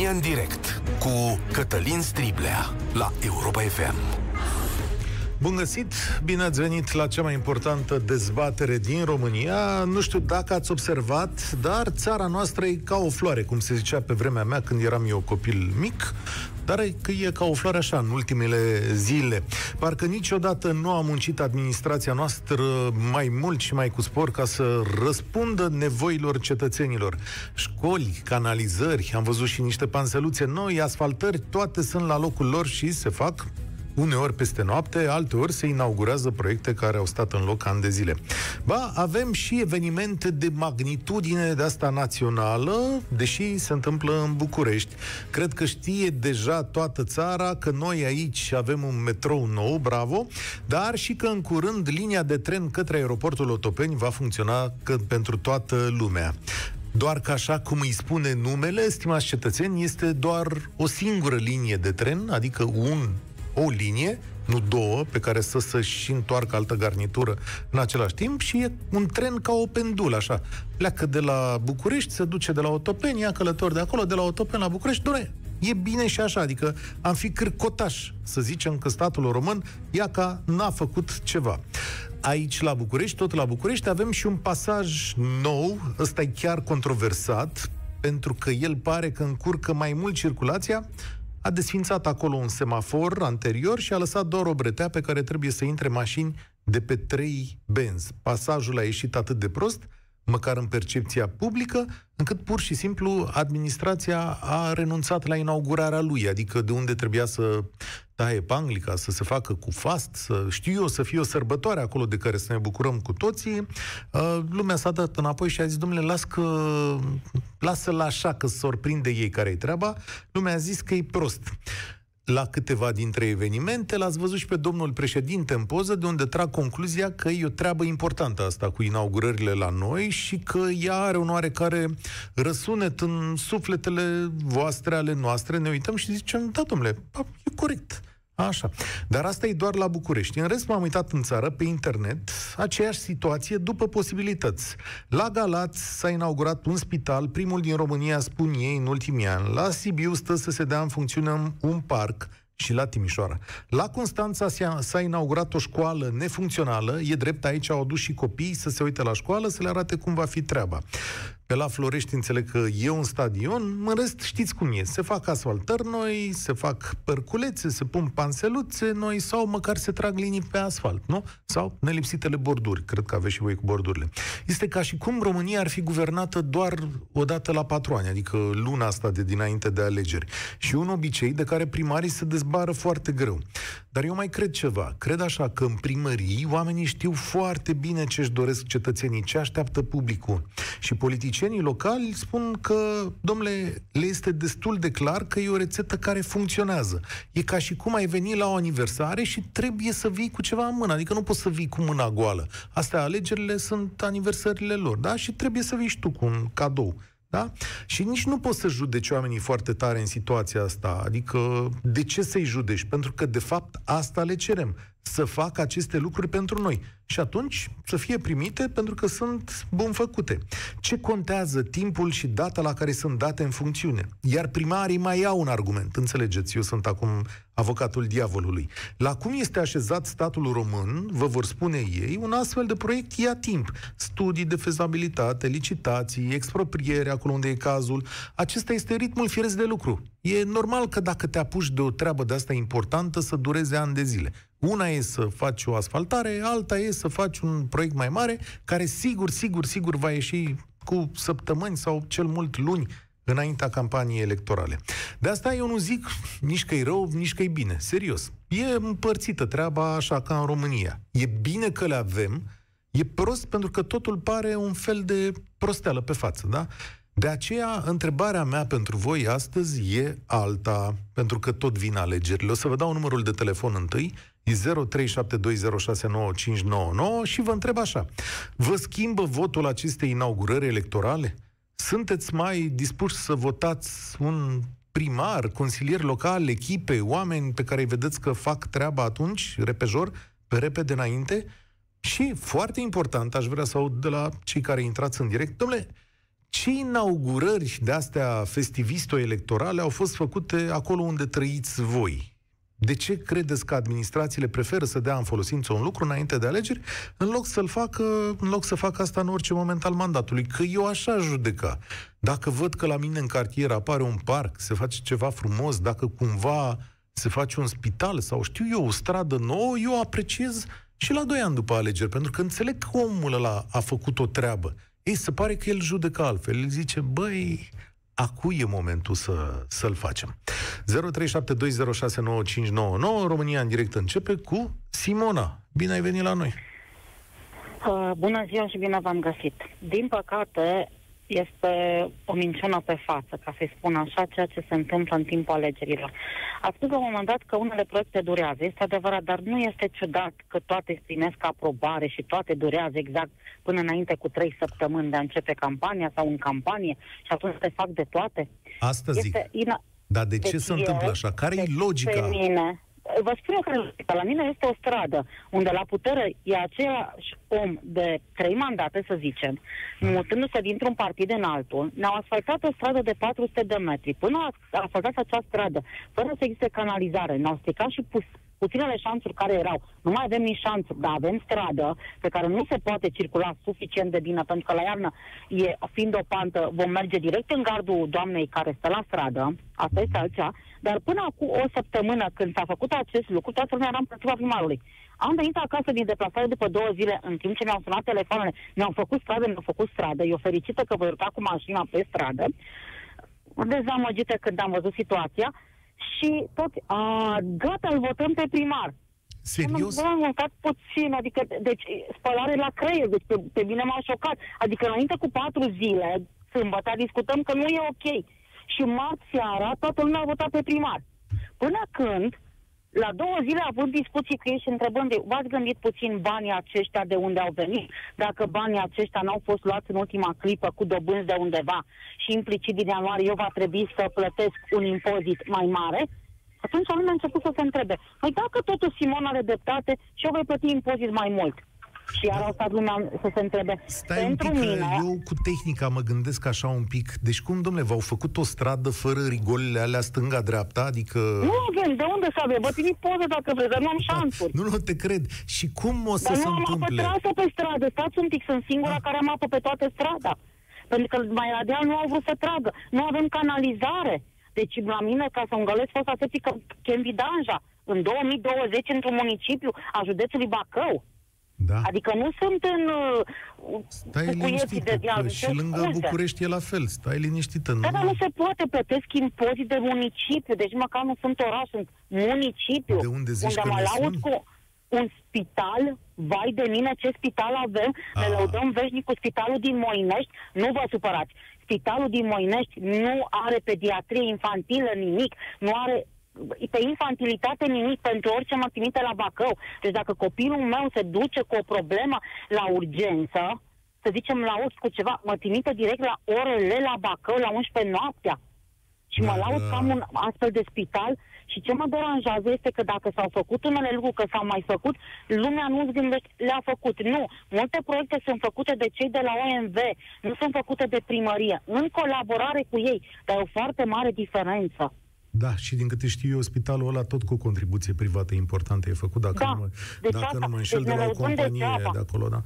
România în direct cu Cătălin Striblea la Europa FM. Bun găsit! Bine ați venit la cea mai importantă dezbatere din România. Nu știu dacă ați observat, dar țara noastră e ca o floare, cum se zicea pe vremea mea când eram eu copil mic, dar e că e ca o floare așa în ultimele zile. Parcă niciodată nu a muncit administrația noastră mai mult și mai cu spor ca să răspundă nevoilor cetățenilor. Școli, canalizări, am văzut și niște panseluțe noi, asfaltări, toate sunt la locul lor și se fac uneori peste noapte, alteori se inaugurează proiecte care au stat în loc ani de zile. Ba, avem și evenimente de magnitudine de asta națională, deși se întâmplă în București. Cred că știe deja toată țara că noi aici avem un metrou nou, bravo, dar și că în curând linia de tren către aeroportul Otopeni va funcționa pentru toată lumea. Doar că așa cum îi spune numele, stimați cetățeni, este doar o singură linie de tren, adică un o linie, nu două, pe care să să-și întoarcă altă garnitură în același timp și e un tren ca o pendulă, așa. Pleacă de la București, se duce de la Otopeni, ia călători de acolo, de la Otopeni la București, doar E bine și așa, adică am fi cârcotaș să zicem că statul român ia ca n-a făcut ceva. Aici la București, tot la București, avem și un pasaj nou, ăsta e chiar controversat, pentru că el pare că încurcă mai mult circulația, a desfințat acolo un semafor anterior și a lăsat doar o bretea pe care trebuie să intre mașini de pe trei benzi. Pasajul a ieșit atât de prost, măcar în percepția publică, încât pur și simplu administrația a renunțat la inaugurarea lui, adică de unde trebuia să taie panglica, să se facă cu fast, să știu eu, să fie o sărbătoare acolo de care să ne bucurăm cu toții. Uh, lumea s-a dat înapoi și a zis, domnule, las că, lasă-l așa, că sorprinde ei care-i treaba. Lumea a zis că e prost la câteva dintre evenimente, l-ați văzut și pe domnul președinte în poză, de unde trag concluzia că e o treabă importantă asta cu inaugurările la noi și că ea are un oarecare răsunet în sufletele voastre, ale noastre. Ne uităm și zicem, da, domnule, e corect. Așa. Dar asta e doar la București. În rest, m-am uitat în țară, pe internet, aceeași situație după posibilități. La Galați s-a inaugurat un spital, primul din România, spun ei, în ultimii ani. La Sibiu stă să se dea în funcțiune un parc și la Timișoara. La Constanța s-a inaugurat o școală nefuncțională, e drept, aici au adus și copiii să se uite la școală, să le arate cum va fi treaba. Pe la Florești înțeleg că e un stadion, în rest știți cum e. Se fac asfaltări noi, se fac părculețe, se pun panseluțe noi sau măcar se trag linii pe asfalt, nu? Sau nelipsitele borduri, cred că aveți și voi cu bordurile. Este ca și cum România ar fi guvernată doar o dată la patru ani, adică luna asta de dinainte de alegeri. Și un obicei de care primarii se dezbară foarte greu. Dar eu mai cred ceva. Cred așa că în primării oamenii știu foarte bine ce își doresc cetățenii, ce așteaptă publicul. Și politicienii locali spun că, domnule, le este destul de clar că e o rețetă care funcționează. E ca și cum ai veni la o aniversare și trebuie să vii cu ceva în mână. Adică nu poți să vii cu mâna goală. Astea alegerile sunt aniversările lor, da? Și trebuie să vii și tu cu un cadou. Da? Și nici nu poți să judeci oamenii foarte tare în situația asta. Adică, de ce să-i judeci? Pentru că, de fapt, asta le cerem. Să facă aceste lucruri pentru noi. Și atunci să fie primite pentru că sunt bun făcute. Ce contează timpul și data la care sunt date în funcțiune? Iar primarii mai au un argument. Înțelegeți, eu sunt acum avocatul diavolului. La cum este așezat statul român, vă vor spune ei, un astfel de proiect ia timp. Studii de fezabilitate, licitații, expropriere, acolo unde e cazul. Acesta este ritmul firesc de lucru. E normal că dacă te apuci de o treabă de asta importantă să dureze ani de zile. Una e să faci o asfaltare, alta e să faci un proiect mai mare, care sigur, sigur, sigur va ieși cu săptămâni sau cel mult luni înaintea campaniei electorale. De asta eu nu zic nici că e rău, nici că e bine. Serios. E împărțită treaba așa ca în România. E bine că le avem, e prost pentru că totul pare un fel de prosteală pe față, da? De aceea, întrebarea mea pentru voi astăzi e alta, pentru că tot vin alegerile. O să vă dau numărul de telefon întâi, e 0372069599 și vă întreb așa. Vă schimbă votul acestei inaugurări electorale? Sunteți mai dispuși să votați un primar, consilier local, echipe, oameni pe care îi vedeți că fac treaba atunci, repejor, pe repede înainte? Și, foarte important, aș vrea să aud de la cei care intrați în direct, domnule, ce inaugurări de astea festivisto-electorale au fost făcute acolo unde trăiți voi? De ce credeți că administrațiile preferă să dea în folosință un lucru înainte de alegeri, în loc să-l facă, în loc să facă asta în orice moment al mandatului? Că eu așa judeca. Dacă văd că la mine în cartier apare un parc, se face ceva frumos, dacă cumva se face un spital sau știu eu, o stradă nouă, eu apreciez și la doi ani după alegeri, pentru că înțeleg că omul ăla a făcut o treabă. Ei, se pare că el judecă altfel. El zice, băi, acu e momentul să, să-l facem. 0372069599 România în direct începe cu Simona. Bine ai venit la noi! Uh, bună ziua și bine v-am găsit. Din păcate, este o minciună pe față, ca să-i spun așa, ceea ce se întâmplă în timpul alegerilor. A spus la un moment dat că unele proiecte durează, este adevărat, dar nu este ciudat că toate primesc aprobare și toate durează exact până înainte cu trei săptămâni de a începe campania sau în campanie și atunci se fac de toate. Asta zic. Este ina- dar de ce deci se întâmplă așa? Care e logica? Mine, vă spun eu că la mine este o stradă unde la putere e același om de trei mandate, să zicem, mutându-se dintr-un partid în altul, ne-au asfaltat o stradă de 400 de metri. Până a asfaltat acea stradă, fără să existe canalizare, ne-au stricat și pus, puținele șanțuri care erau. Nu mai avem nici șanțuri, dar avem stradă pe care nu se poate circula suficient de bine, pentru că la iarnă, e, fiind o pantă, vom merge direct în gardul doamnei care stă la stradă, asta este altceva, dar până acum o săptămână când s-a făcut acest lucru, toată lumea era împotriva primarului. Am venit acasă din deplasare după două zile, în timp ce mi-au sunat telefoanele, mi-au făcut stradă, mi-au făcut stradă, eu fericită că voi urca cu mașina pe stradă, dezamăgită când am văzut situația, și tot, a, gata, îl votăm pe primar. Serios? Am votat puțin, adică, deci, spălare la creier, deci pe, pe mine m-a șocat. Adică înainte cu patru zile, sâmbătă, discutăm că nu e ok. Și marți seara, toată lumea a votat pe primar. Până când, la două zile a avut discuții cu ei și întrebând de, v-ați gândit puțin banii aceștia de unde au venit? Dacă banii aceștia n-au fost luați în ultima clipă cu dobânzi de undeva și implicit din ianuarie eu va trebui să plătesc un impozit mai mare, atunci lumea a început să se întrebe, păi dacă totul Simon are dreptate și eu voi plăti impozit mai mult. Și iar au stat lumea să se întrebe. Stai Pentru un pic, mine... eu cu tehnica mă gândesc așa un pic. Deci cum, domnule, v-au făcut o stradă fără rigolele alea stânga-dreapta? Adică... Nu avem, de unde să avem? Vă trimit poză dacă vreți, dar nu am da. șansuri. Nu, nu te cred. Și cum o să dar se întâmple? Dar nu am apă pe stradă. Stați un pic, sunt singura da. care am apă pe toată strada. Pentru că mai la deal nu au vrut să tragă. Nu avem canalizare. Deci la mine, ca să îngălesc fosta să că Chembi Danja, în 2020, într-un municipiu a județului Bacău. Da. Adică nu sunt în uh, Stai liniștită, de dialog. și lângă scuze. București e la fel. Stai liniștită. Da, dar nu se poate. Plătesc impozit de municipiu. Deci măcar nu sunt oraș, sunt municipiu. De unde zici unde că mă laud cu un spital, vai de mine ce spital avem, A. ne ah. lăudăm veșnic cu spitalul din Moinești, nu vă supărați. Spitalul din Moinești nu are pediatrie infantilă, nimic, nu are pe infantilitate nimic pentru orice mă trimite la Bacău. Deci dacă copilul meu se duce cu o problemă la urgență, să zicem la ochi cu ceva, mă trimite direct la orele la Bacău la 11 noaptea. Și mă da, laud că am un astfel de spital și ce mă deranjează este că dacă s-au făcut unele lucruri, că s-au mai făcut, lumea nu-ți gândește, le-a făcut. Nu. Multe proiecte sunt făcute de cei de la OMV, nu sunt făcute de primărie, în colaborare cu ei, dar e o foarte mare diferență. Da, și din câte știu eu, spitalul ăla tot cu contribuție privată importantă e făcut, dacă da, nu, deci dacă nu mă înșel deci de la o companie de, de acolo, da.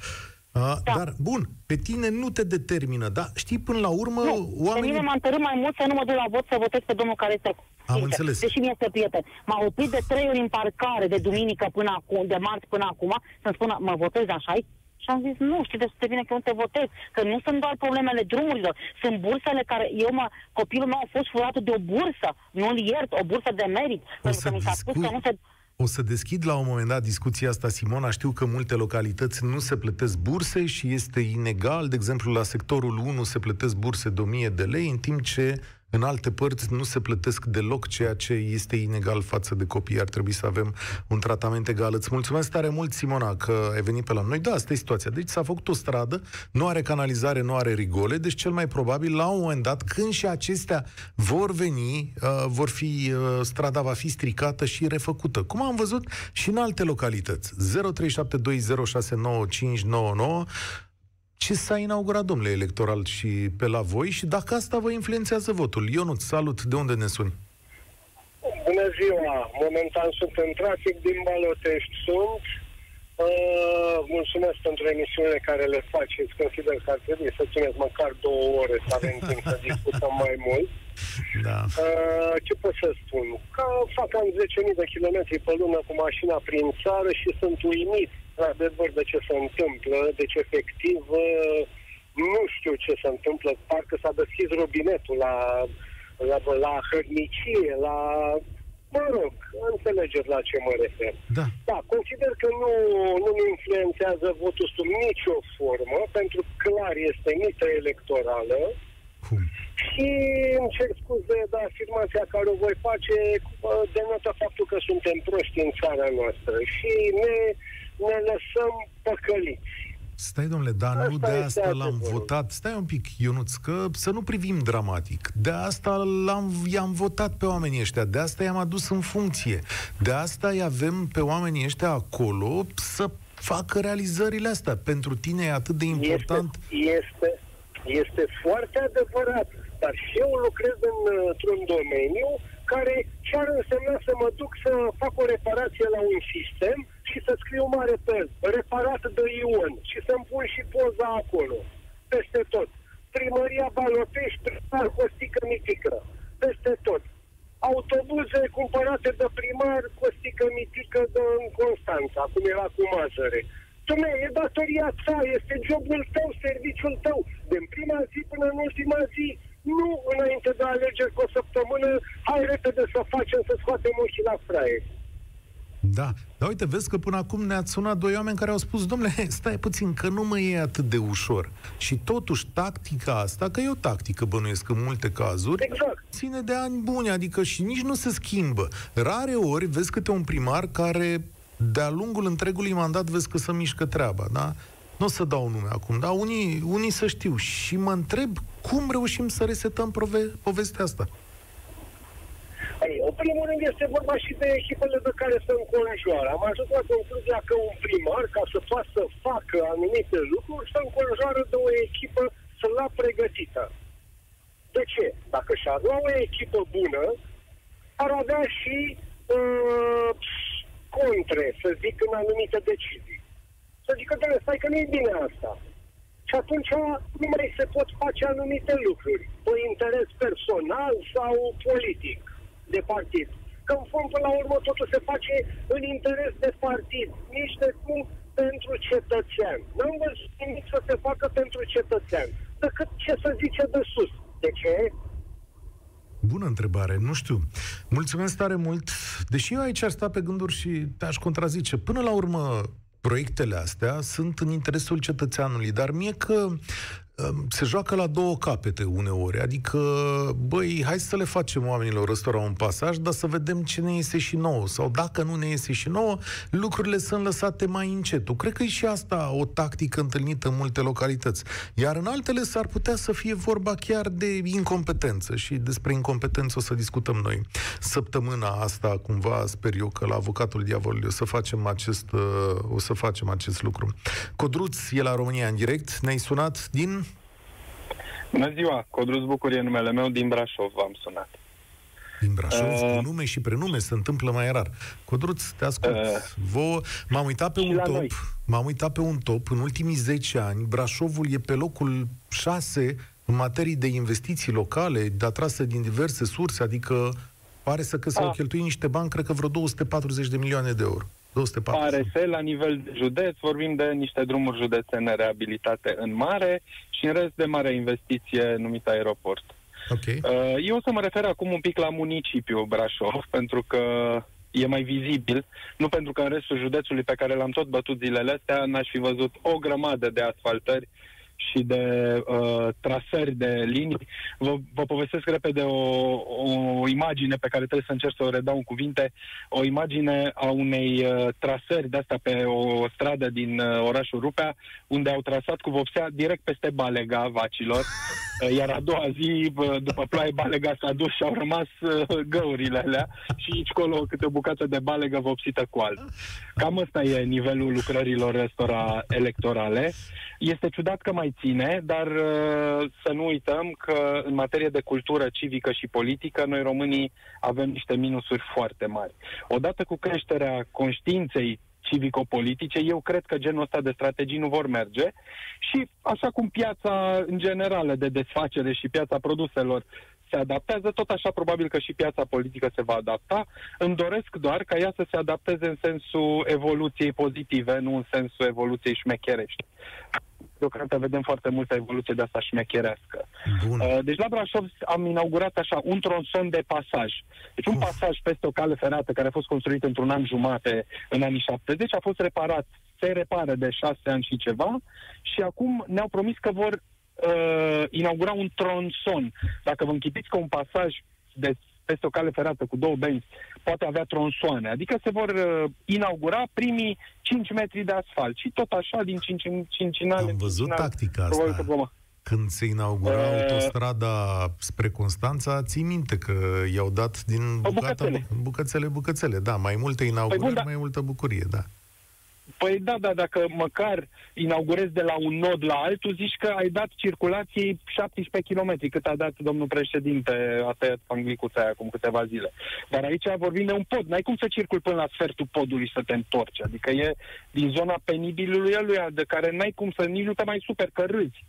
A, da. Dar, bun, pe tine nu te determină, da? Știi, până la urmă, nu, oamenii... pe mine m-a întărât mai mult să nu mă duc la vot să votez pe domnul care este Am Sincer. înțeles. Deși mi este prieten. M-a oprit de trei ori în parcare de duminică până acum, de marți până acum, să-mi spună, mă votez așa și am zis, nu, știi de bine că nu te votez, că nu sunt doar problemele drumurilor, sunt bursele care, eu mă, copilul meu a fost furat de o bursă, nu-l iert, o bursă de merit, o pentru că mi s-a spus că nu se... O să deschid la un moment dat discuția asta, Simona. Știu că multe localități nu se plătesc burse și este inegal. De exemplu, la sectorul 1 se plătesc burse de 1000 de lei, în timp ce în alte părți nu se plătesc deloc, ceea ce este inegal față de copii. Ar trebui să avem un tratament egal. Îți mulțumesc tare mult, Simona, că ai venit pe la noi. Da, asta e situația. Deci s-a făcut o stradă, nu are canalizare, nu are rigole, deci cel mai probabil, la un moment dat, când și acestea vor veni, uh, vor fi, uh, strada va fi stricată și refăcută. Cum am văzut și în alte localități. 0372069599 Ce s-a inaugurat, domnule electoral, și pe la voi și dacă asta vă influențează votul? Ionut, salut, de unde ne suni? Bună ziua! Momentan sunt în trafic din Balotești. Sunt. Uh, mulțumesc pentru emisiunile care le faceți. Consider că ar trebui să țineți măcar două ore să avem timp să discutăm mai mult. Da. Uh, ce pot să spun? Că fac cam 10.000 de kilometri pe lună cu mașina prin țară și sunt uimit, adevăr, de ce se întâmplă, deci efectiv uh, nu știu ce se întâmplă, parcă s-a deschis robinetul la, la, la hărnicie, la Mă rog, înțelegeți la ce mă refer. Da. Da, consider că nu, nu mi influențează votul sub nicio formă, pentru că clar este mită electorală. Cum? Și îmi cer scuze, dar afirmația care o voi face denotă faptul că suntem proști în țara noastră și ne, ne lăsăm păcăliți. Stai, domnule, dar nu Asta de este asta l-am adevărul. votat. Stai un pic, Ionuț, că să nu privim dramatic. De asta l-am, i-am votat pe oamenii ăștia, de asta i-am adus în funcție. De asta îi avem pe oamenii ăștia acolo să facă realizările astea. Pentru tine e atât de important. Este, este, este foarte adevărat, dar și eu lucrez în, într-un domeniu care ce ar însemna să mă duc să fac o reparație la un sistem și să scriu mare pe el, reparat de Ion, și să-mi pun și poza acolo, peste tot. Primăria Balotești, primar Costică Mitică, peste tot. Autobuze cumpărate de primar Costică Mitică de în Constanța, cum era cu Mazăre. Dumne, e datoria ta, este jobul tău, serviciul tău. Din prima zi până în ultima zi, nu înainte de alegeri cu o săptămână, hai repede să facem, să scoatem ochii la fraie. Da, dar uite, vezi că până acum ne-ați sunat doi oameni care au spus, domnule, stai puțin, că nu mă e atât de ușor. Și totuși tactica asta, că e o tactică bănuiesc în multe cazuri, Exact. ține de ani buni, adică și nici nu se schimbă. Rare ori vezi câte un primar care de-a lungul întregului mandat vezi că se mișcă treaba, da? Nu o să dau nume acum, dar unii, unii să știu. Și mă întreb cum reușim să resetăm prove- povestea asta. Ei, în primul rând este vorba și de echipele de care se înconjoară. Am ajuns la concluzia că un primar, ca să poată să facă anumite lucruri, se înconjoară de o echipă să la pregătită. De ce? Dacă și-ar lua o echipă bună, ar avea și uh, contre, să zic, în anumite decizii. Să zică, doamne, stai că nu e bine asta. Și atunci nu mai se pot face anumite lucruri, pe interes personal sau politic de partid. Că în fond, până la urmă, totul se face în interes de partid, nici de cum pentru cetățean. N-am văzut nimic să se facă pentru cetățean, decât ce să zice de sus. De ce? Bună întrebare, nu știu. Mulțumesc tare mult. Deși eu aici ar sta pe gânduri și te-aș contrazice. Până la urmă, proiectele astea sunt în interesul cetățeanului, dar mie că um, se joacă la două capete uneori. Adică, băi, hai să le facem oamenilor ăstora un pasaj, dar să vedem ce ne iese și nouă. Sau dacă nu ne iese și nouă, lucrurile sunt lăsate mai încetul. Cred că e și asta o tactică întâlnită în multe localități. Iar în altele s-ar putea să fie vorba chiar de incompetență și despre incompetență o să discutăm noi. Săptămâna asta, cumva, sper eu că la avocatul diavolului o să facem acest, uh, o să facem acest lucru. Codruț e la România în direct. Ne-ai sunat din... Bună ziua, Codrus Bucur e numele meu, din Brașov v-am sunat. Din Brașov, Uh, cu nume și prenume, se întâmplă mai rar. Codruț, te ascult. Uh, Vouă, m-am uitat pe și un la top, noi. m-am uitat pe un top, în ultimii 10 ani, Brașovul e pe locul 6 în materii de investiții locale, atrase din diverse surse, adică pare să că s-au Ah. cheltuit niște bani, cred că vreo 240 de milioane de euro. 240. Pare la nivel de județ, vorbim de niște drumuri județene reabilitate în mare și în rest de mare investiție numită aeroport. Ok. Uh, Eu o să mă refer acum un pic la municipiul Brașov, pentru că e mai vizibil, nu pentru că în restul județului pe care l-am tot bătut zilele astea n-aș fi văzut o grămadă de asfaltări și de uh, trasări de linii. Vă, vă povestesc repede o, o imagine pe care trebuie să încerc să o redau în cuvinte, o imagine a unei uh, trasări de asta pe o stradă din uh, orașul Rupea, unde au trasat cu vopsea direct peste balega vacilor, uh, iar a doua zi, bă, după ploaie, balega s-a dus și au rămas uh, găurile alea și aici colo câte o bucată de balegă vopsită cu alt. Cam ăsta e nivelul lucrărilor ăstora electorale. Este ciudat că mai mai ține, dar uh, să nu uităm că în materie de cultură civică și politică, noi românii avem niște minusuri foarte mari. Odată cu creșterea conștiinței civico-politice, eu cred că genul ăsta de strategii nu vor merge și așa cum piața în general de desfacere și piața produselor se adaptează, tot așa probabil că și piața politică se va adapta. Îmi doresc doar ca ea să se adapteze în sensul evoluției pozitive, nu în sensul evoluției șmecherești. Deocamdată vedem foarte multă evoluție de asta șmecherească. Bun. Uh, Deci la Brașov am inaugurat așa un tronson de pasaj. Deci un Uf. pasaj peste o cale ferată care a fost construit într-un an jumate în anii 70, a fost reparat, se repară de șase ani și ceva și acum ne-au promis că vor uh, inaugura un tronson. Dacă vă închipiți că un pasaj de peste o cale ferată cu două benzi poate avea tronsoane, adică se vor uh, inaugura primii 5 metri de asfalt și tot așa din 5 în 5 în Am văzut tactica asta. Când se inaugura Uh, autostrada spre Constanța, ții minte că i-au dat din bucata, bucățele. bucățele, bucățele, da, mai multe inaugurări, bun, da. mai multă bucurie, da. Păi da, da, dacă măcar inaugurezi de la un nod la altul, zici că ai dat circulației 17 km, cât a dat domnul președinte, a tăiat panglicuța aia acum câteva zile. Dar aici vorbim de un pod, n-ai cum să circul până la sfertul podului să te întorci, adică e din zona penibilului eluia, de care n-ai cum să nici nu te mai super, că râzi.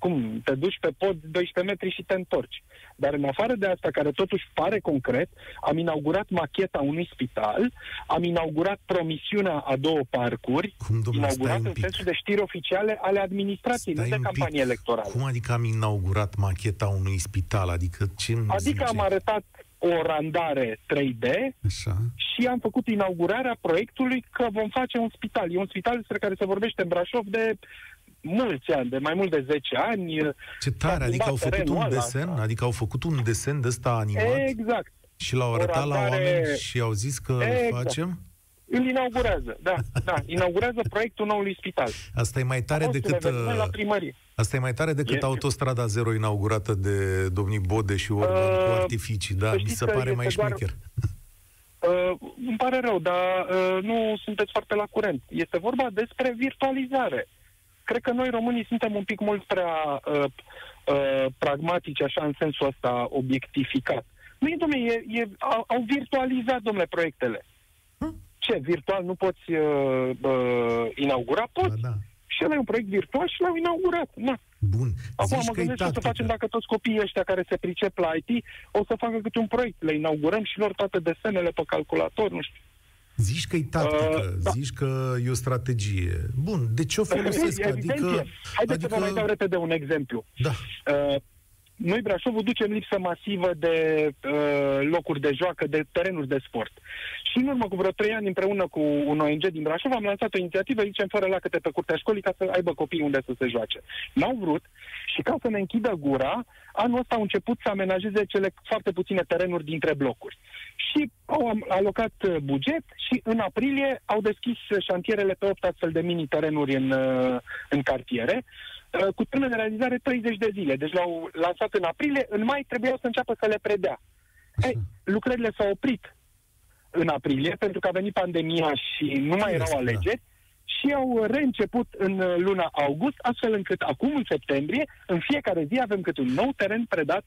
Cum? Te duci pe pod 12 metri și te întorci. Dar în afară de asta, care totuși pare concret, am inaugurat macheta unui spital, am inaugurat promisiunea a două parcuri, Cum, domnule, stai inaugurat un în pic. sensul de știri oficiale ale administrației, Stai nu de un pic. campanie electorală. Cum adică am inaugurat macheta unui spital? Adică ce îmi Adică zice? am arătat o randare 3D Așa. și am făcut inaugurarea proiectului că vom face un spital. E un spital despre care se vorbește în Brașov de mulți ani, de mai mult de 10 ani. Ce tare, S-a adică au schimbat făcut un terenul ăla, desen, da. adică au făcut un desen de ăsta animat Exact. și l-au arătat la randare- oameni și au zis că îl Exact. facem? Îl inaugurează, da, da. Inaugurează proiectul noului spital. Asta e mai tare A fost un decât eveniment la uh, primărie. asta e mai tare decât E- autostrada zero inaugurată de domnii Bode și Orban Uh, cu artificii, da, să mi știți se că pare mai este doar- șmecher. Uh, îmi pare rău, dar uh, nu sunteți foarte la curent. Este vorba despre virtualizare. Cred că noi românii suntem un pic mult prea uh, uh, pragmatici, așa, în sensul ăsta obiectificat. Nu e, domnule, e, e, au, au virtualizat, domnule, proiectele. Ce, virtual nu poți uh, uh, inaugura? Da, Poți. da. Și ăla e un proiect virtual și l-au inaugurat. Na. Bun. Acum Zici mă că e gândesc ce o să tactică. facem dacă toți copiii ăștia care se pricep la IT o să facă câte un proiect. Le inaugurăm și lor toate desenele pe calculator, nu știu. Zici că e tactică, Uh, da. zici că e o strategie. Bun, de ce o folosesc? Evident adică, e. Haideți să vă mai dau repede un exemplu. Da, Uh, noi, Brașovul, ducem lipsă masivă de uh, locuri de joacă, de terenuri de sport. Și în urmă cu vreo trei ani, împreună cu un ONG din Brașov, am lansat o inițiativă, zicem, fără lacăte pe curtea școlii, ca să aibă copii unde să se joace. N-au vrut și ca să ne închidă gura, anul ăsta au început să amenajeze cele foarte puține terenuri dintre blocuri. Și au am- alocat uh, buget și în aprilie au deschis uh, șantierele pe 8 astfel de mini-terenuri în, uh, în cartiere, uh, cu termen de realizare 30 de zile. Deci l-au lansat în aprilie, în mai trebuiau să înceapă să le predea. Ei, lucrările s-au oprit în aprilie, pentru că a venit pandemia și nu mai erau Firesc, da. alegeri, și au reînceput în uh, luna august, astfel încât acum, în septembrie, în fiecare zi avem câte un nou teren predat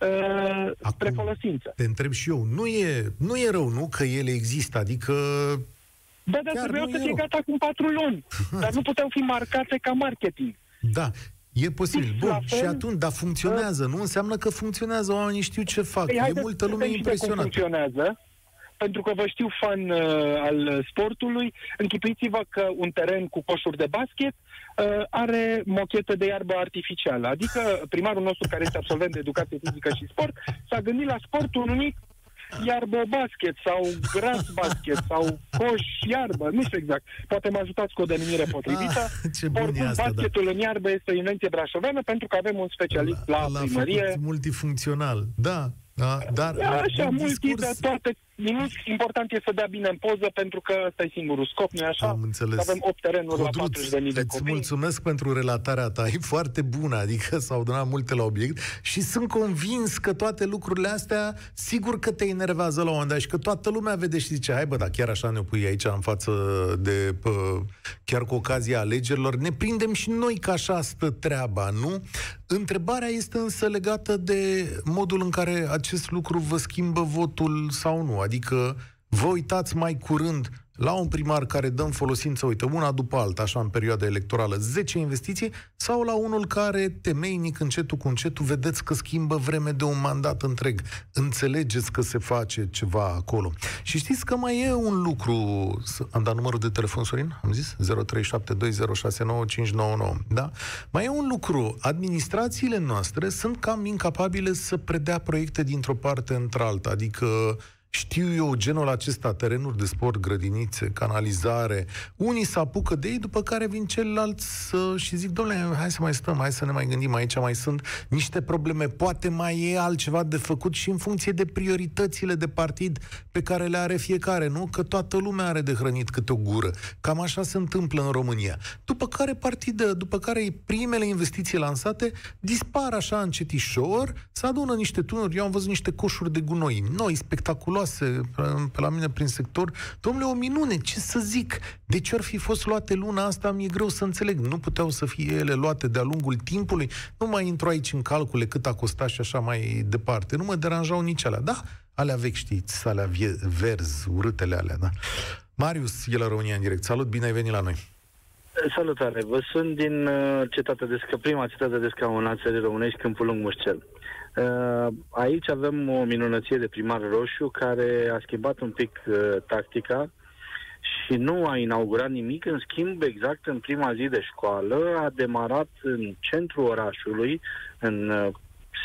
uh, spre Acum- folosință. te întreb și eu, nu e, nu e rău, nu, că ele există, adică Da, dar Chiar trebuiau nu să e fie rău. gata acum patru luni, dar nu puteau fi marcate ca marketing. Da, e posibil. Fix Bun, la fel, și atunci, dar funcționează, nu înseamnă că funcționează, oamenii știu ce fac. Păi, e haideți multă să lume vedem și de cum impresionată. funcționează. Pentru că vă știu fan uh, al sportului, închipuiți-vă că un teren cu coșuri de basket uh, are mochetă de iarbă artificială. Adică primarul nostru, care este absolvent de educație fizică și sport, s-a gândit la sportul numit iarbă basket sau gras basket sau coș iarbă, nu știu exact. Poate mă ajutați cu o denumire potrivită. Ah, ce bun e Oricum, asta, da. basketul în iarbă este o invenție brașoveană pentru că avem un specialist la, L-a primărie. făcut multifuncțional. Da, Da, dar Așa, un mulțite discurs... toate nimic. Important e să dea bine în poză, pentru că ăsta e singurul scop, nu așa? Am înțeles. Să avem 8 terenuri Codruț, la 40.000 de îți copii. mulțumesc pentru relatarea ta, e foarte bună, adică s-au donat multe la obiect și sunt convins că toate lucrurile astea, sigur că te enervează la un moment dat și că toată lumea vede și zice, hai bă, dar chiar așa ne pui aici în față de, pă, chiar cu ocazia alegerilor, ne prindem și noi că așa stă treaba, nu? Întrebarea este însă legată de modul în care acest lucru vă schimbă votul sau nu, adică vă uitați mai curând la un primar care dă în folosință, uite, una după alta, așa în perioada electorală, 10 investiții, sau la unul care, temeinic, încetul cu încetul, vedeți că schimbă vreme de un mandat întreg. Înțelegeți că se face ceva acolo. Și știți că mai e un lucru, am dat numărul de telefon, Sorin? Am zis? 0372069599. Da? Mai e un lucru, administrațiile noastre sunt cam incapabile să predea proiecte dintr-o parte într-alta, adică știu eu genul acesta, terenuri de sport, grădinițe, canalizare. Unii se apucă de ei, după care vin ceilalți uh, și zic, domnule, hai să mai stăm, hai să ne mai gândim, aici mai sunt niște probleme, poate mai e altceva de făcut și în funcție de prioritățile de partid pe care le are fiecare, nu? Că toată lumea are de hrănit câte o gură. Cam așa se întâmplă în România. După care partidă, după care primele investiții lansate dispar așa încetișor, se adună niște tunuri, eu am văzut niște coșuri de gunoi noi, spectaculoase, pe la mine prin sector. Domnule, o minune, ce să zic? De ce ar fi fost luate luna asta? Mi-e greu să înțeleg. Nu puteau să fie ele luate de-a lungul timpului? Nu mai intru aici în calcule cât a costat și așa mai departe. Nu mă deranjau nici alea. Da, alea vechi știți, alea vie- verzi, urâtele alea, da. Marius e la România în direct. Salut, bine ai venit la noi. Salutare, vă sunt din uh, cetatea de scă, prima cetate de scaun a țării românești, Câmpul Lung Mușcel. Uh, aici avem o minunăție de primar roșu care a schimbat un pic uh, tactica și nu a inaugurat nimic, în schimb, exact în prima zi de școală, a demarat în centrul orașului, în uh,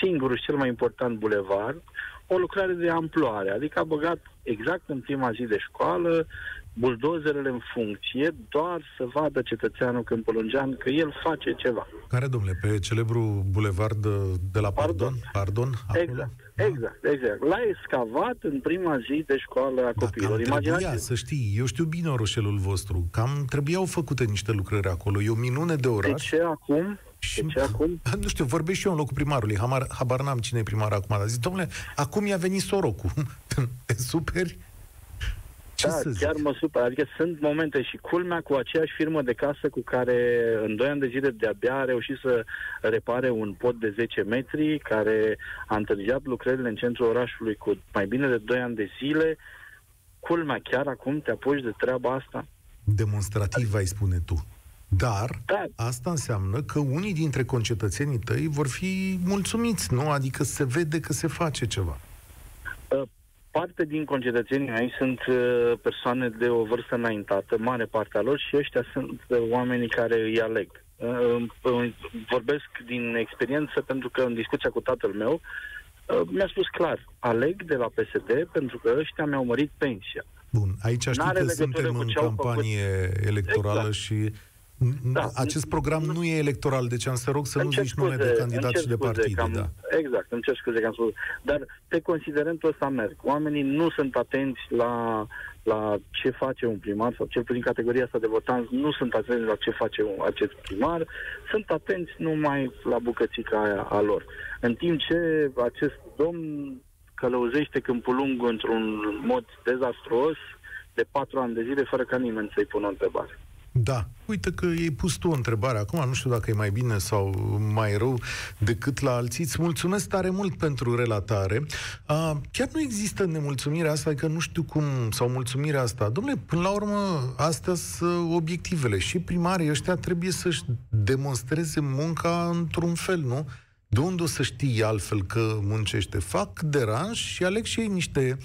singurul și cel mai important bulevard, o lucrare de amploare, adică a băgat exact în prima zi de școală buldozerele în funcție, doar să vadă cetățeanul câmpulungean că el face ceva. Care, domnule, pe celebru bulevard de, de la Pardon? Pardon? acolo? Exact, exact, exact. L-a escavat în prima zi de școală a Da, copiilor. cam trebuia, Imaginați să știi, eu știu bine orășelul vostru, cam trebuiau făcute niște lucrări acolo, e o minune de de oraș. ce acum? Și, De ce acum? Nu știu, vorbesc și eu în locul primarului, habar, habar n-am cine e primar acum, dar zic, domnule, acum i-a venit sorocul. Te superi? Ce da, să zic? chiar mă supăr. Adică sunt momente și culmea cu aceeași firmă de casă cu care în 2 ani de zile de-abia a reușit să repare un pod de 10 metri, care a întârziat lucrările în centrul orașului cu mai bine de 2 ani de zile. Culmea, chiar acum te apuci de treaba asta? Demonstrativ, ai spune tu. Dar Da. asta înseamnă că unii dintre concetățenii tăi vor fi mulțumiți, nu? Adică se vede că se face ceva. Parte din concetățenii mei sunt uh, persoane de o vârstă înaintată, mare parte a lor, și ăștia sunt uh, oamenii care îi aleg. Uh, uh, Vorbesc din experiență pentru că în discuția cu tatăl meu uh, mi-a spus clar, aleg de la PSD pentru că ăștia mi-au mărit pensia. Bun, aici știi N-are că legătură suntem cu în ce au campanie electorală Exact. și Da. acest program nu e electoral, deci am să rog să nu Îmi cer zici nume de scuze, candidați îmi cer și de scuze partide. că am- Da. Exact, îmi cer scuze că am spus. Dar pe considerentul ăsta merg. Oamenii nu sunt atenți la, la ce face un primar, sau cel puțin categoria asta de votanți nu sunt atenți la ce face un, acest primar, sunt atenți numai la bucățica aia a lor. În timp ce acest domn călăuzește Câmpul Lung într-un mod dezastruos de patru ani de zile, fără ca nimeni să-i pună o întrebare. Da. Uite că ai pus tu o întrebare acum, nu știu dacă e mai bine sau mai rău decât la alții. Îți mulțumesc tare mult pentru relatare. Uh, chiar nu există nemulțumirea asta, că nu știu cum, sau mulțumirea asta. Domnule, până la urmă, astea sunt obiectivele. Și primarii ăștia trebuie să-și demonstreze munca într-un fel, nu? De unde o să știi altfel că muncește? Fac deranj și aleg și ei niște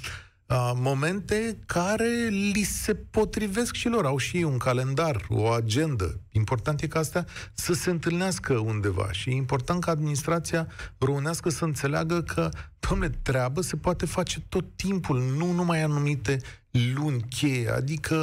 a, momente care li se potrivesc și lor. Au și ei un calendar, o agendă. Important e ca astea să se întâlnească undeva și e important ca administrația românească să înțeleagă că, domnule, treabă se poate face tot timpul, nu numai anumite luni cheie. Adică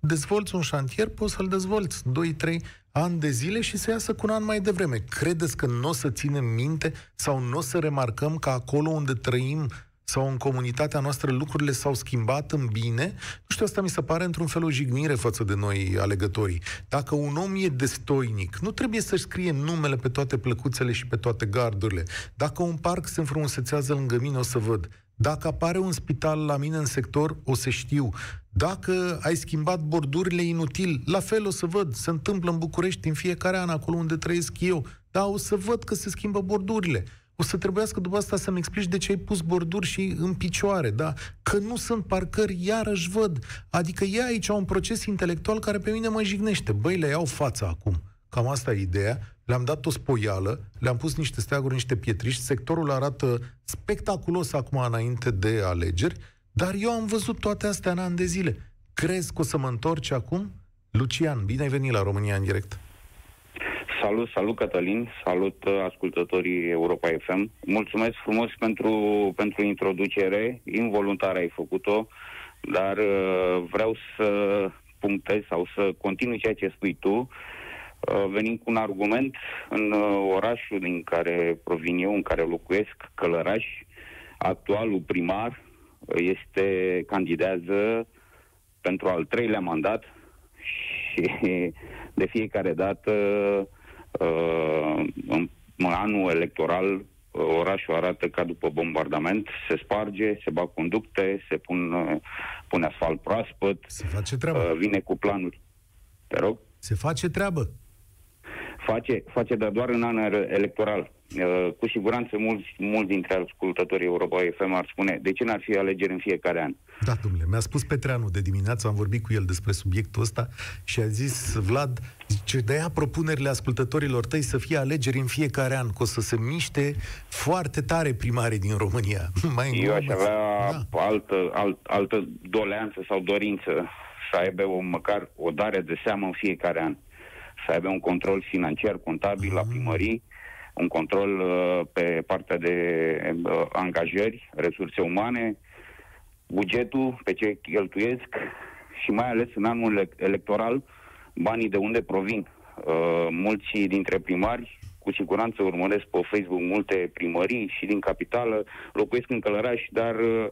dezvolți un șantier, poți să-l dezvolți 2-3 ani de zile și să iasă cu un an mai devreme. Credeți că nu o să ținem minte sau nu o să remarcăm că acolo unde trăim sau în comunitatea noastră lucrurile s-au schimbat în bine, nu știu, asta mi se pare într-un fel o jignire față de noi alegătorii. Dacă un om e destoinic, nu trebuie să-și scrie numele pe toate plăcuțele și pe toate gardurile. Dacă un parc se înfrumusețează lângă mine, o să văd. Dacă apare un spital la mine în sector, o să știu. Dacă ai schimbat bordurile inutil, la fel o să văd. Se întâmplă în București în fiecare an, acolo unde trăiesc eu. Da, o să văd că se schimbă bordurile o să trebuiască după asta să-mi explici de ce ai pus borduri și în picioare, da? Că nu sunt parcări, iarăși văd. Adică e aici un proces intelectual care pe mine mă jignește. Băi, le iau fața acum. Cam asta e ideea. Le-am dat o spoială, le-am pus niște steaguri, niște pietriști, sectorul arată spectaculos acum înainte de alegeri, dar eu am văzut toate astea în ani de zile. Crezi că o să mă întorci acum? Lucian, bine ai venit la România în direct. Salut, salut Cătălin, salut uh, ascultătorii Europa FM. Mulțumesc frumos pentru, pentru introducere, involuntar ai făcut-o, dar uh, vreau să punctez sau să continui ceea ce spui tu, uh, venind cu un argument în orașul din care provin eu, în care locuiesc, Călăraș, actualul primar este candidează pentru al treilea mandat și de fiecare dată Uh, în, în anul electoral uh, orașul arată ca după bombardament, se sparge, se bag conducte, se pun, uh, pune asfalt proaspăt, se face treabă. vine cu planuri. Te rog? Se face treabă. Face, face dar doar în an electoral. Uh, cu siguranță mulți, mulți dintre ascultătorii Europa FM ar spune de ce n-ar fi alegeri în fiecare an? Da, domnule, mi-a spus Petreanu de dimineață, am vorbit cu el despre subiectul ăsta și a zis, Vlad, ce de aia propunerile ascultătorilor tăi să fie alegeri în fiecare an, că o să se miște foarte tare primarii din România. Mai Eu aș avea da. altă, alt, altă doleanță sau dorință să aibă o, măcar o dare de seamă în fiecare an să aibă un control financiar, contabil la primării, un control uh, pe partea de uh, angajări, resurse umane, bugetul pe ce cheltuiesc și mai ales în anul electoral banii de unde provin. Uh, mulți dintre primari cu siguranță urmăresc pe Facebook multe primării și din capitală, locuiesc în Călăraș, dar uh,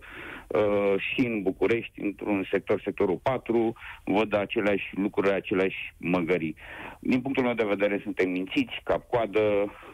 uh, și în București, într-un sector, sectorul 4, văd aceleași lucruri, aceleași măgării. Din punctul meu de vedere, suntem mințiți, cap-coadă,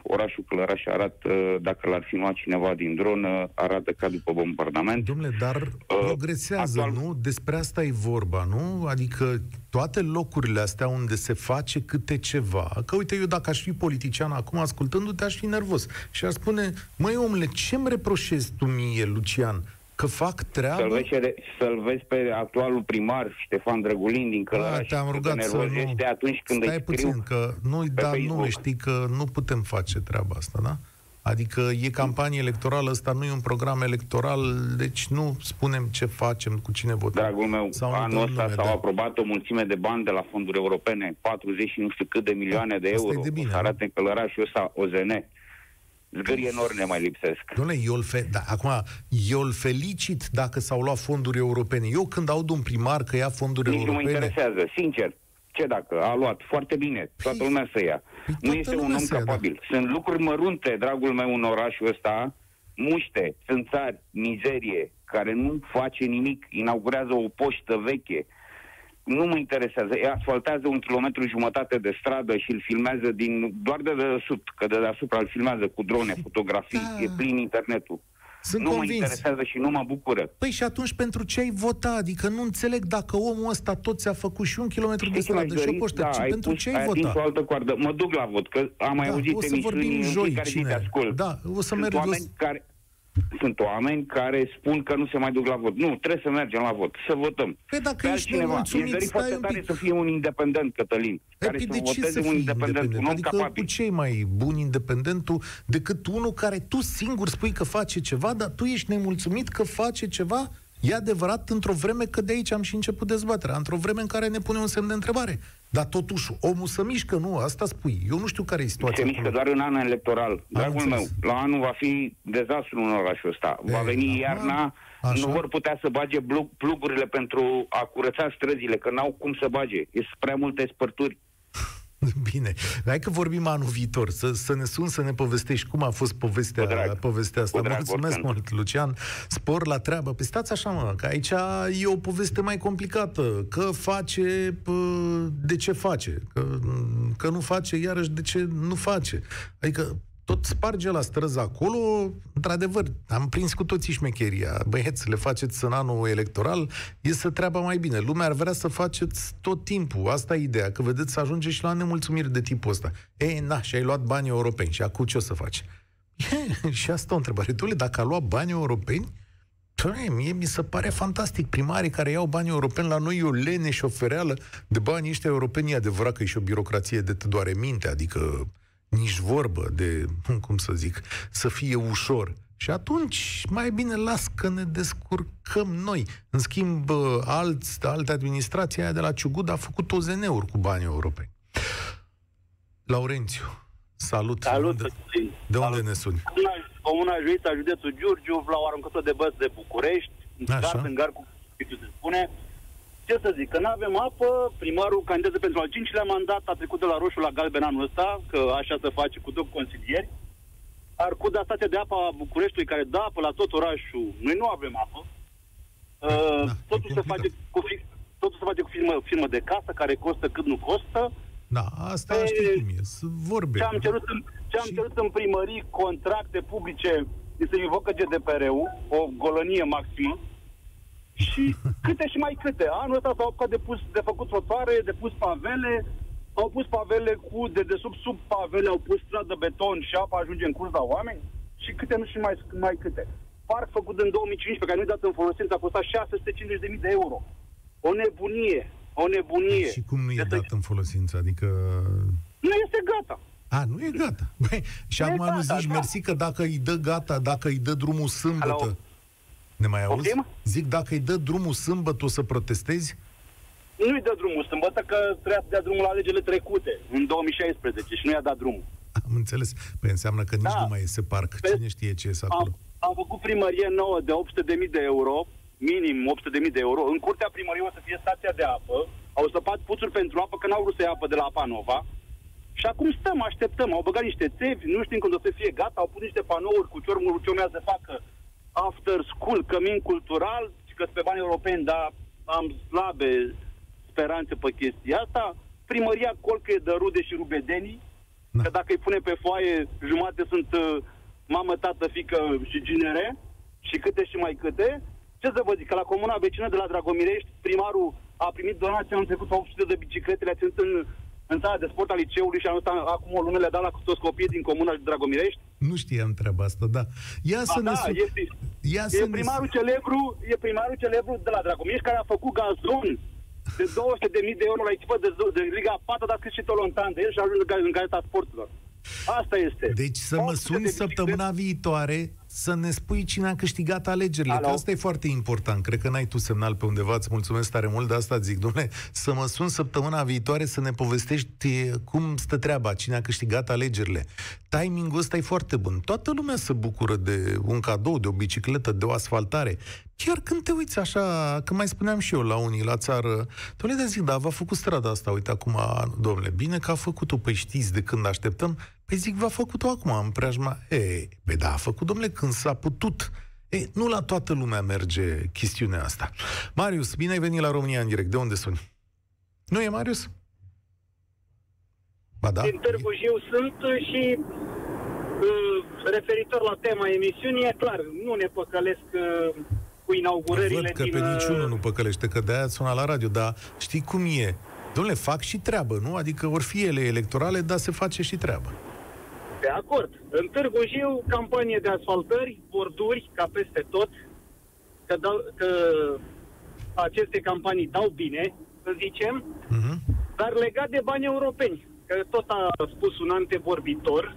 orașul Călăraș arată, dacă l-ar fi luat cineva din dronă, arată ca după bombardament. Domnule, dar uh, progresează, actual... nu? Despre asta e vorba, nu? Adică toate locurile astea unde se face câte ceva, că uite, eu dacă aș fi politician acum ascultându-te, aș fi nervos și aș spune, măi omule, ce-mi reproșezi tu mie, Lucian? Că fac treabă? Să-l vezi, să-l vezi pe actualul primar, Ștefan Drăgulin din Călăraș. Da, te-am rugat să nu... atunci când Stai puțin, că nu-i da nu știi că nu putem face treaba asta, da? Adică e campanie electorală, ăsta nu e un program electoral, deci nu spunem ce facem, cu cine votăm. Dragul meu, sau anul ăsta s-au da. aprobat o mulțime de bani de la fonduri europene, 40 și nu știu cât de milioane de euro. de bine, arată în călărașul ăsta OZN. Zgârie enorm ne mai lipsesc. Doamne, eu îl, fe- da, acum, eu îl felicit dacă s-au luat fonduri europene. Eu când aud un primar că ia fonduri Nici europene... nu mă interesează, sincer. Ce dacă? A luat foarte bine, toată păi, lumea să ia. Păi nu este un om capabil. Da. Sunt lucruri mărunte, dragul meu, în orașul ăsta, muște, țânțari, mizerie, care nu face nimic, inaugurează o poștă veche, nu mă interesează. E asfaltează un kilometru jumătate de stradă și îl filmează din, doar de desubt, că de deasupra îl filmează cu drone, fotografii, da. e plin internetul. Sunt nu convins. mă interesează și nu mă bucură. Păi și atunci pentru ce ai votat? Adică nu înțeleg dacă omul ăsta tot ți-a făcut și un kilometru Știi de stradă și o poștă. Da, ai pentru pus, ce ai votat? o altă coardă. Mă duc la vot, că am mai da, auzit o să vorbim joi, cine? ascult. Da, o să Sunt merg oameni care, sunt oameni care spun că nu se mai duc la vot. Nu, trebuie să mergem la vot, să votăm. Păi dacă Pe ești nemulțumit, stai foarte tare să fie un independent, Cătălin. Păi care de să ce să un independent, independent? un om adică capabil. cu ce mai bun independentul decât unul care tu singur spui că face ceva, dar tu ești nemulțumit că face ceva E adevărat într-o vreme că de aici am și început dezbaterea, într-o vreme în care ne pune un semn de întrebare. Dar totuși, omul să mișcă, nu? Asta spui. Eu nu știu care e situația. Se mișcă doar în an electoral. Dragul meu, la anul va fi dezastru în orașul ăsta. Va e, veni iarna, așa? nu vor putea să bage plugurile pentru a curăța străzile, că n-au cum să bage. Sunt prea multe spărturi. Bine. Hai că vorbim anul viitor. Să, să ne sun să ne povestești cum a fost povestea, drag. povestea asta. Cu drag, Mulțumesc oricând. mult, Lucian. Spor la treabă. Păi stați așa, mă, că aici e o poveste mai complicată. Că face, pă, de ce face? Că, că nu face, iarăși de ce nu face? Adică tot sparge la străzi acolo, într-adevăr, am prins cu toții șmecheria. Băieți, le faceți în anul electoral, e să treaba mai bine. Lumea ar vrea să faceți tot timpul. Asta e ideea, că vedeți să ajunge și la nemulțumiri de tipul ăsta. Ei, na, și ai luat banii europeni și acum ce o să faci? E, și asta o întrebare. Dule, dacă a luat banii europeni, Păi, mie mi se pare fantastic. Primarii care iau banii europeni la noi e o lene și o fereală de banii ăștia europeni. E adevărat că e și o birocrație de te doare minte, adică nici vorbă de, cum să zic, să fie ușor. Și atunci, mai bine las că ne descurcăm noi. În schimb, alți, alte administrații aia de la Ciugud a făcut OZN-uri cu banii europeni. Laurențiu, salut. Salut, De, Cătălin. de unde Salut. ne suni? Comuna, Comuna Juița, județul Giurgiu, la o aruncătă de băți de București, Așa. gar în gar cu ce se spune. Ce să zic, că nu avem apă, primarul candidează pentru al cincilea mandat, a trecut de la roșu la galben anul ăsta, că așa se face cu două consilieri. Arcuda stația de apă a Bucureștiului, care dă apă la tot orașul, noi nu avem apă. Uh, da, totul, e se complicat. face cu, fi- totul se face cu firmă, firmă de casă, care costă cât nu costă. Da, asta Pe- știi cum e, sunt vorbe. Ce am cerut în, ce am Și- cerut în primării, contracte publice, se invocă GDPR-ul, o golănie maximă, și câte și mai câte. Anul ăsta s-au apucat de, pus, de făcut trotuare, de pus pavele, au pus pavele cu, de desubt, sub pavele, au pus stradă beton și apa ajunge în curs la oameni și câte nu știu mai, mai câte. Parc făcut în 2015, pe care nu-i dat în folosință, a costat 650.000 de euro. O nebunie, o nebunie. Și cum nu e Este- dat în folosință? Adică... Nu este gata. A, nu e gata. Băi, și Nu e acum nu gata, zici, da. mersi că dacă îi dă gata, dacă îi dă drumul sâmbătă... Alo? Ne mai auzi? Poftim? Zic, dacă îi dă drumul sâmbătă, o să protestezi? Nu-i dă drumul sâmbătă că trebuia să dea drumul la alegerile trecute, în 2016, și nu i-a dat drumul. Am înțeles. Păi înseamnă că nici Da. nu mai este parc. Pe- Cine știe ce este acolo? Am, am făcut primărie nouă de 800.000 de euro, minim 800.000 de euro. În curtea primăriei o să fie stația de apă. Au săpat puțuri pentru apă, că n-au vrut să ia apă de la Apa Nova. Și acum stăm, așteptăm. Au băgat niște țevi, nu știm când o să fie gata, au pus niște panouri cu ce urmă ce urmează să facă after school, cămin cultural, și că sunt pe bani europeni, dar am slabe speranțe pe chestia asta. Primăria colcă de rude și rubedenii, Da. că dacă îi pune pe foaie, jumate sunt uh, mamă, tată, fică și ginere, și câte și mai câte. Ce să vă zic, că la comuna vecină de la Dragomirești, primarul a primit donații anul trecut 800 de biciclete, le-a ținut în, în sala de sport a liceului și anul ăsta, acum o lună le-a dat la toți copiii din comuna Dragomirești. Nu știam treaba asta, da. Ia A, să ne... da, su- este, Ia să e ne... primarul celebru, e primarul celebru de la Dragomirești care a făcut gazon de 200.000 de euro la echipă de, de Liga 4, dar scris și Tolontan de el și a ajuns în ga- în Gazeta Sporturilor. Asta este. Deci să mă 800 suni de biciclete. săptămâna viitoare să ne spui cine a câștigat alegerile. Alo? Că asta e foarte important. Cred că n-ai tu semnal pe undeva. Îți mulțumesc tare mult, de asta zic. Domnule, să mă sun săptămâna viitoare să ne povestești e, cum stă treaba, cine a câștigat alegerile. Timingul ăsta e foarte bun. Toată lumea se bucură de un cadou, de o bicicletă, de o asfaltare. Chiar când te uiți așa, că mai spuneam și eu la unii la țară, domnule, de zic, da, v-a făcut strada asta, uite, acum, domnule, bine că a făcut-o, păi știți de când așteptăm? Păi zic, v-a făcut-o acum, în preajma. E, pe da, a făcut, domnule, când s-a putut. E, nu la toată lumea merge chestiunea asta. Marius, bine ai venit la România în direct. De unde suni? Nu e Marius? Ba da? Din Târgu Jiu sunt și uh, referitor la tema emisiunii, e clar, nu ne păcălesc uh, cu inaugurările Văd că din... pe uh, niciunul nu păcălește, că de-aia sunat la radio, dar știi cum e? Domnule, fac și treabă, nu? Adică ori fi ele electorale, dar se face și treabă. De acord. În Târgu Jiu, campanie de asfaltări, borduri, ca peste tot, că, dau, că aceste campanii dau bine, să zicem, Mhm. dar legat de bani europeni, că tot a spus un antevorbitor,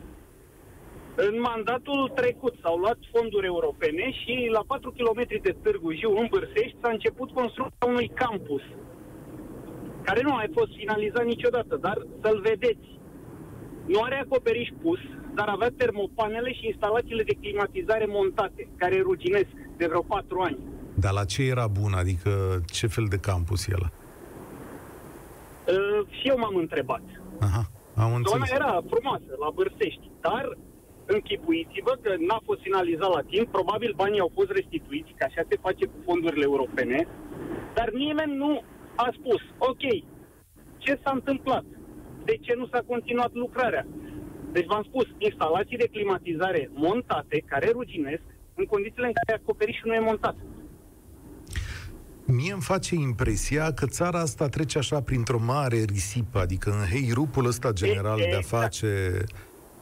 în mandatul trecut s-au luat fonduri europene și la 4 km de Târgu Jiu, în Bârsești, s-a început construcția unui campus, care nu a mai fost finalizat niciodată, dar să-l vedeți. Nu are acoperiș pus, dar avea termopanele și instalațiile de climatizare montate, care ruginesc de vreo 4 ani. Dar la ce era bun? Adică ce fel de campus e ăla? Uh, și eu m-am întrebat. Aha. Am Zona înțeles. era frumoasă, la Bărsești, dar închipuiți-vă că n-a fost finalizat la timp, probabil banii au fost restituiți, că așa se face cu fondurile europene, dar nimeni nu a spus, ok, ce s-a întâmplat? De ce nu s-a continuat lucrarea? Deci v-am spus, instalații de climatizare montate, care ruginesc, în condițiile în care acoperișul nu e montat. Mie îmi face impresia că țara asta trece așa printr-o mare risipă, adică în heirupul ăsta general de a Exact.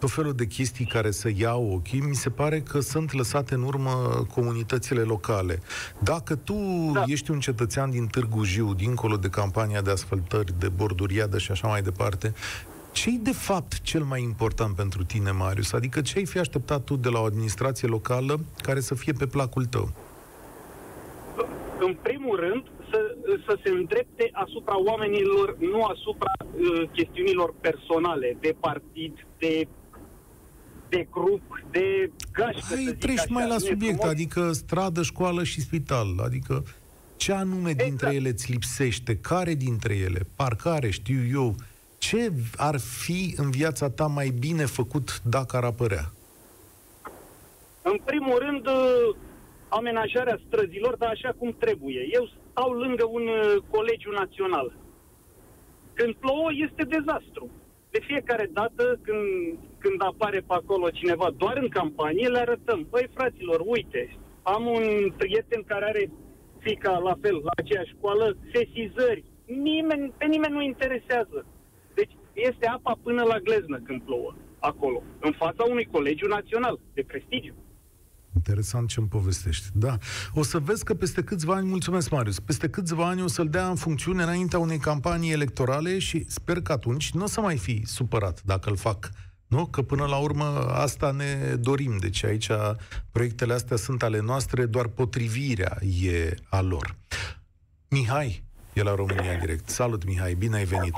Face tot felul de chestii care să iau ochii, mi se pare că sunt lăsate în urmă comunitățile locale. Dacă tu Da. ești un cetățean din Târgu Jiu, dincolo de campania de asfaltări, de borduriadă și așa mai departe, ce e de fapt cel mai important pentru tine, Marius? Adică ce ai fi așteptat tu de la o administrație locală care să fie pe placul tău? în primul rând, să, să se îndrepte asupra oamenilor, nu asupra uh, chestiunilor personale, de partid, de, de grup, de gașcă, să Hai, zic treci așa. mai la Nu e subiect, frumos. adică stradă, școală și spital. Adică ce anume dintre Exact. ele îți lipsește? Care dintre ele? Parcare, știu eu. Ce ar fi în viața ta mai bine făcut dacă ar apărea? În primul rând, uh, amenajarea străzilor, dar așa cum trebuie. Eu stau lângă un uh, colegiu național. Când plouă, este dezastru. De fiecare dată când, când apare pe acolo cineva, doar în campanie, le arătăm. Băi, fraților, uite, am un prieten care are fica la fel, la aceeași școală, sesizări. Nimeni, pe nimeni nu interesează. Deci este apa până la gleznă când plouă acolo, în fața unui colegiu național de prestigiu. Interesant ce îmi povestești. Da. O să vezi că peste câțiva ani, mulțumesc Marius, peste câțiva ani o să-l dea în funcțiune înaintea unei campanii electorale și sper că atunci nu o să mai fi supărat dacă îl fac. Nu? Că până la urmă asta ne dorim. Deci aici proiectele astea sunt ale noastre, doar potrivirea e a lor. Mihai e la România Direct. Salut, Mihai, bine ai venit.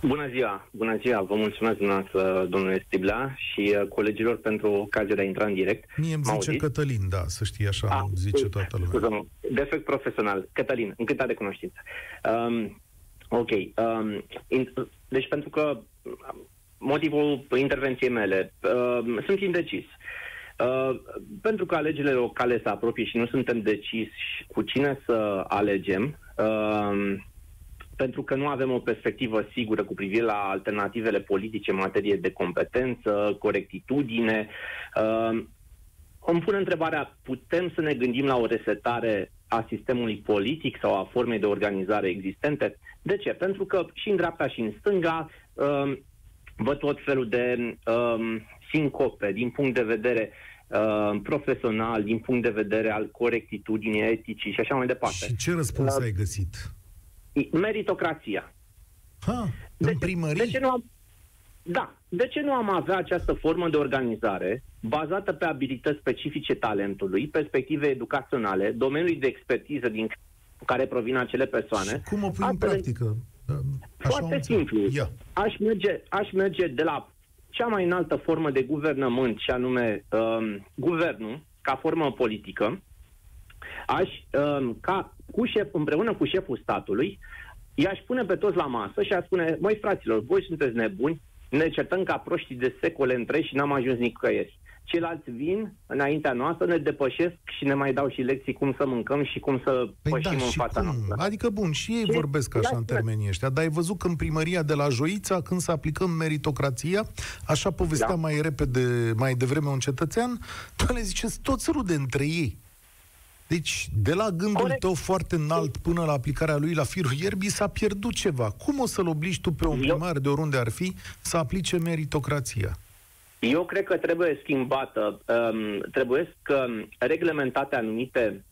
Bună ziua, bună ziua, vă mulțumesc dumneavoastră, domnule Stiblea și uh, colegilor pentru ocazia de a intra în direct. Mie îmi Mă zice auziți? Cătălin, da, să știi așa, Ah, îmi zice toată lumea. Scuză-mă, defect profesional. Cătălin, încântat de cunoștință. Um, ok, um, in, deci pentru că um, motivul intervenției mele, um, sunt indecis. Uh, pentru că alegerile locale se apropie și nu suntem deciși cu cine să alegem, um, pentru că nu avem o perspectivă sigură cu privire la alternativele politice în materie de competență, corectitudine. Uh, îmi pun întrebarea, putem să ne gândim la o resetare a sistemului politic sau a formei de organizare existente? De ce? Pentru că și în dreapta și în stânga um, văd tot felul de um, sincope din punct de vedere uh, profesional, din punct de vedere al corectitudinii eticii și așa mai departe. Și ce răspuns Uh, ai găsit? Meritocrația. Ha, De în ce- primării? De ce nu am... Da. De ce nu am avea această formă de organizare bazată pe abilități specifice talentului, perspective educaționale, domeniului de expertiză din care provin acele persoane? Și cum o pui în astfel încât- practică? Așa Foarte am înțeles. simplu. Ia. Aș merge, aș merge de la cea mai înaltă formă de guvernământ, și anume um, guvernul, ca formă politică, aș, um, ca cu șef, împreună cu șeful statului, i-aș pune pe toți la masă și aș spune, măi fraților, voi sunteți nebuni, ne certăm ca proștii de secole întregi și n-am ajuns nicăieri. Ceilalți vin înaintea noastră, ne depășesc și ne mai dau și lecții cum să mâncăm și cum să Păi pășim da, în și fața cum? noastră. Adică, bun, și ei Și- vorbesc așa da, în da. termenii ăștia, dar ai văzut că în primăria de la Joița, când să aplicăm meritocrația, așa povestea Da. mai repede, mai devreme un cetățean, le ziceți, toți rude între ei. Deci, de la gândul Corect. tău foarte înalt până la aplicarea lui la firul ierbii, s-a pierdut ceva. Cum o să-l obligi tu pe un Eu- primar, de oriunde ar fi, să aplice meritocrația? Eu cred că trebuie schimbată, um, trebuie că reglementate anumite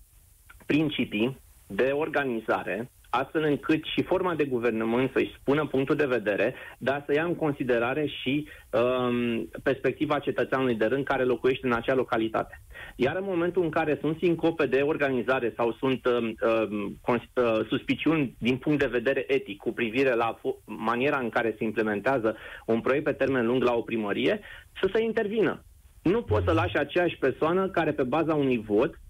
principii de organizare, astfel încât și forma de guvernământ să-și spună punctul de vedere, dar să ia în considerare și um, perspectiva cetățeanului de rând care locuiește în acea localitate. Iar în momentul în care sunt sincope de organizare sau sunt um, um, cons- uh, suspiciuni din punct de vedere etic cu privire la fo- maniera în care se implementează un proiect pe termen lung la o primărie, să se intervină. Nu poți să lași aceeași persoană care pe baza unui vot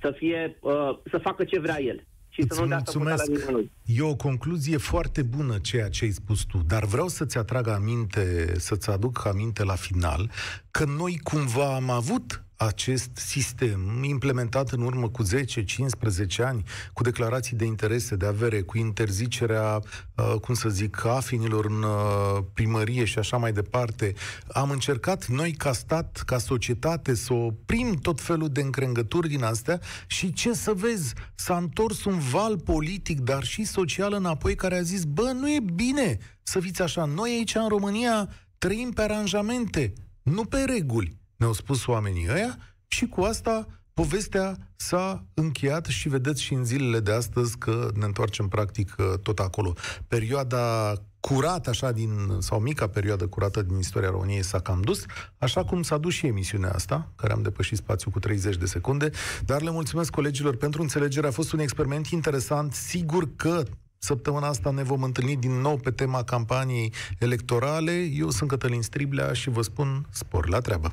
să fie uh, să facă ce vrea el. Și să nu dea mulțumesc. E o concluzie foarte bună ceea ce ai spus tu, dar vreau să-ți atrag aminte, să-ți aduc aminte la final, că noi cumva am avut acest sistem implementat în urmă cu 10-15 ani, cu declarații de interese de avere, cu interzicerea, uh, cum să zic, afinilor în uh, primărie și așa mai departe. Am încercat noi ca stat, ca societate, să oprim tot felul de încrengături din astea și ce să vezi, s-a întors un val politic, dar și social înapoi, care a zis, bă, nu e bine să fiți așa. Noi aici în România trăim pe aranjamente, nu pe reguli ne-au spus oamenii ăia și cu asta povestea s-a încheiat și vedeți și în zilele de astăzi că ne întoarcem practic tot acolo. Perioada curată așa din, sau mica perioadă curată din istoria României s-a cam dus, așa cum s-a dus și emisiunea asta, care am depășit spațiul cu 30 de secunde, dar le mulțumesc colegilor pentru înțelegere, a fost un experiment interesant, sigur că Săptămâna asta ne vom întâlni din nou pe tema campaniei electorale. Eu sunt Cătălin Striblea și vă spun spor la treabă.